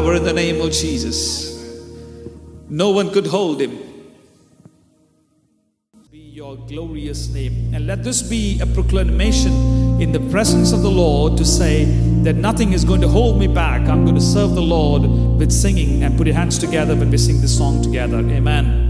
power in the name of Jesus. No one could hold him. Be your glorious name. And let this be a proclamation in the presence of the Lord to say that nothing is going to hold me back. I'm going to serve the Lord with singing and put your hands together when we sing this song together. Amen.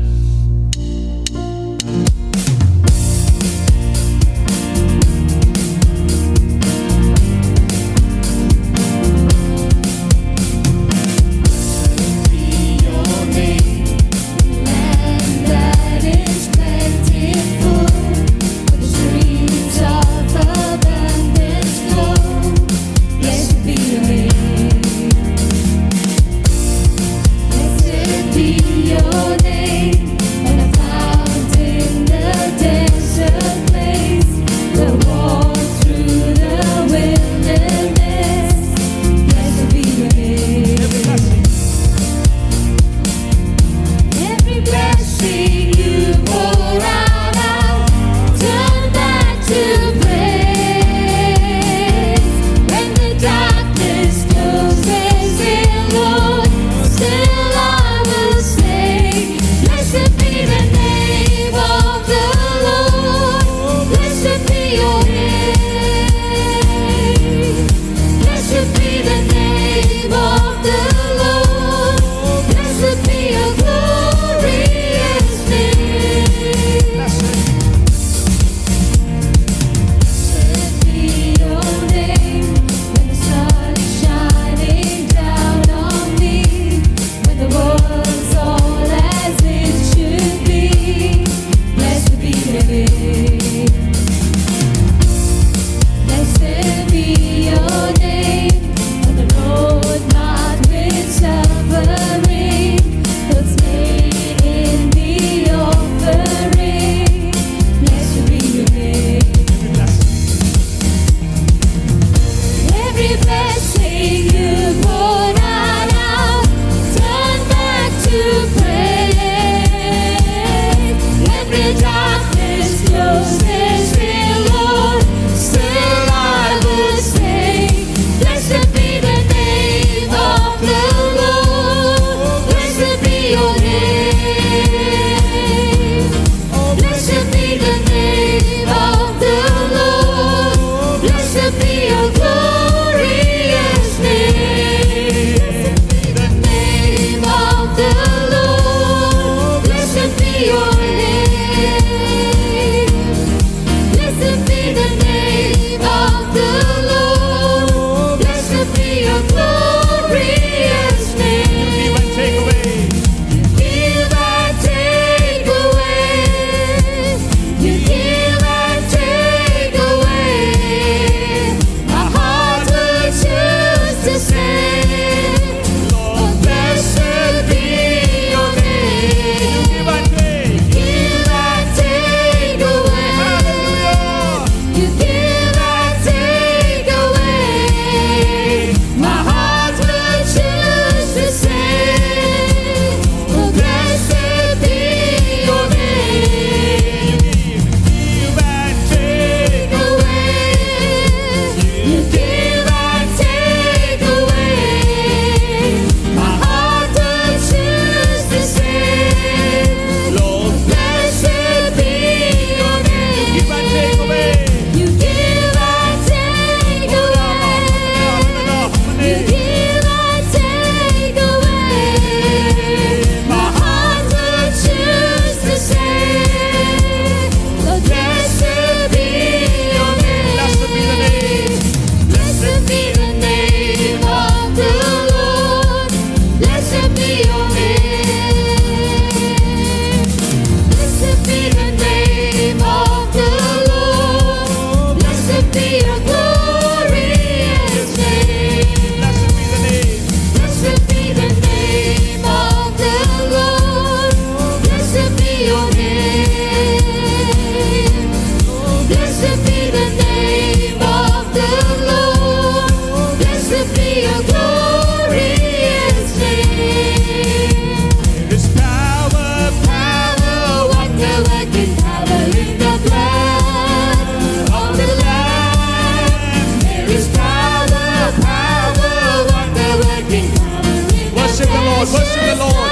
to the Lord.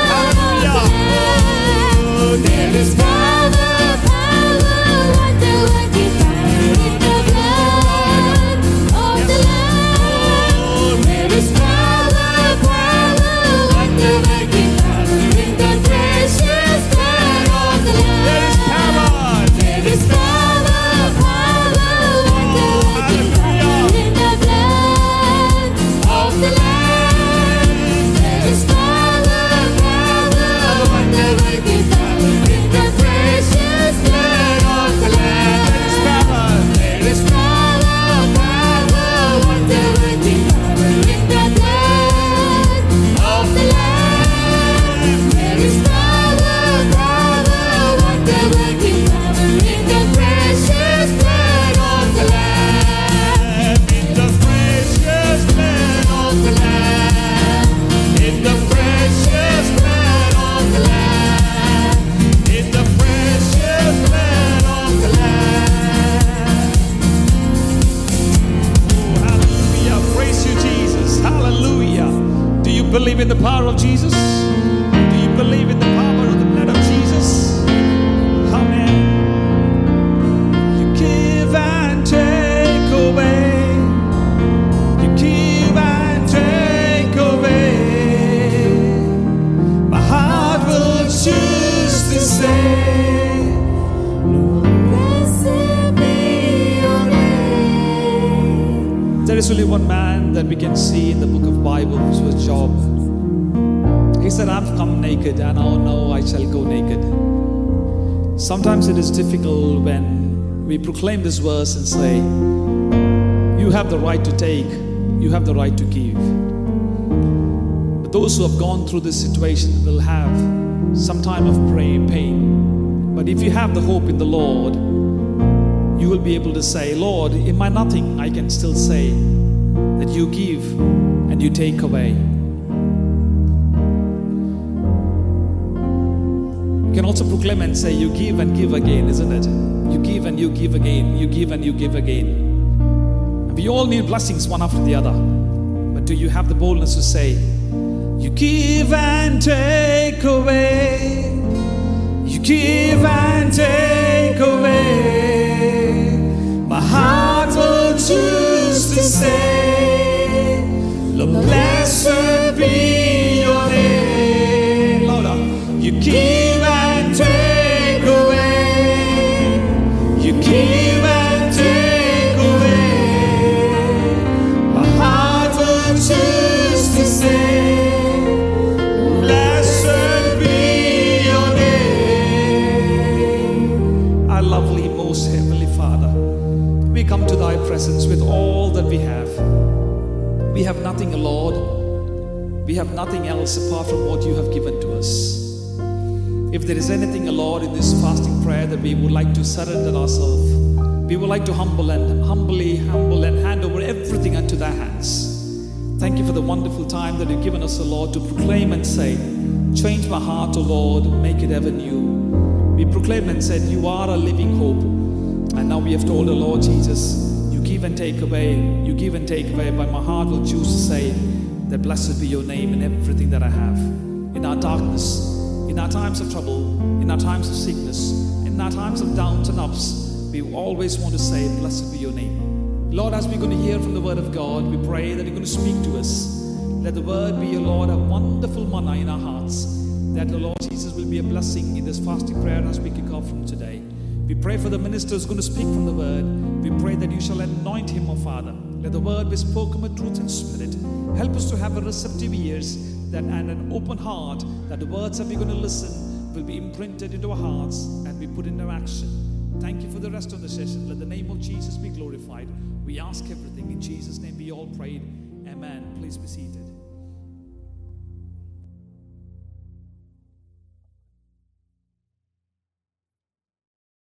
There is only one man that we can see in the book of Bible, which was Job. He said, I've come naked, and oh no, I shall go naked. Sometimes it is difficult when we proclaim this verse and say, You have the right to take, you have the right to give. But those who have gone through this situation will have some time of pain. But if you have the hope in the Lord, you will be able to say, Lord, in my nothing, I can still say that you give and you take away. You can also proclaim and say, You give and give again, isn't it? You give and you give again. You give and you give again. And we all need blessings one after the other. But do you have the boldness to say, You give and take away? You give and take come to thy presence with all that we have. We have nothing, Lord. We have nothing else apart from what you have given to us. If there is anything, Lord, in this fasting prayer that we would like to surrender ourselves, we would like to humble and humbly humble and hand over everything unto thy hands. Thank you for the wonderful time that you've given us, O Lord, to proclaim and say, Change my heart, O Lord, make it ever new. We proclaim and said, You are a living hope. And now we have told the Lord Jesus, You give and take away, you give and take away, but my heart will choose to say that blessed be your name in everything that I have. In our darkness, in our times of trouble, in our times of sickness, in our times of downs and ups, we always want to say, Blessed be your name. Lord, as we're going to hear from the word of God, we pray that you're going to speak to us. Let the word be, O Lord, a wonderful manna in our hearts. That the Lord Jesus will be a blessing in this fasting prayer as we kick off from today. We pray for the minister who's going to speak from the word. We pray that you shall anoint him, O Father. Let the word be spoken with truth and spirit. Help us to have a receptive ears that, and an open heart that the words that we're going to listen will be imprinted into our hearts and be put into action. Thank you for the rest of the session. Let the name of Jesus be glorified. We ask everything in Jesus' name. We all prayed. Amen. Please be seated.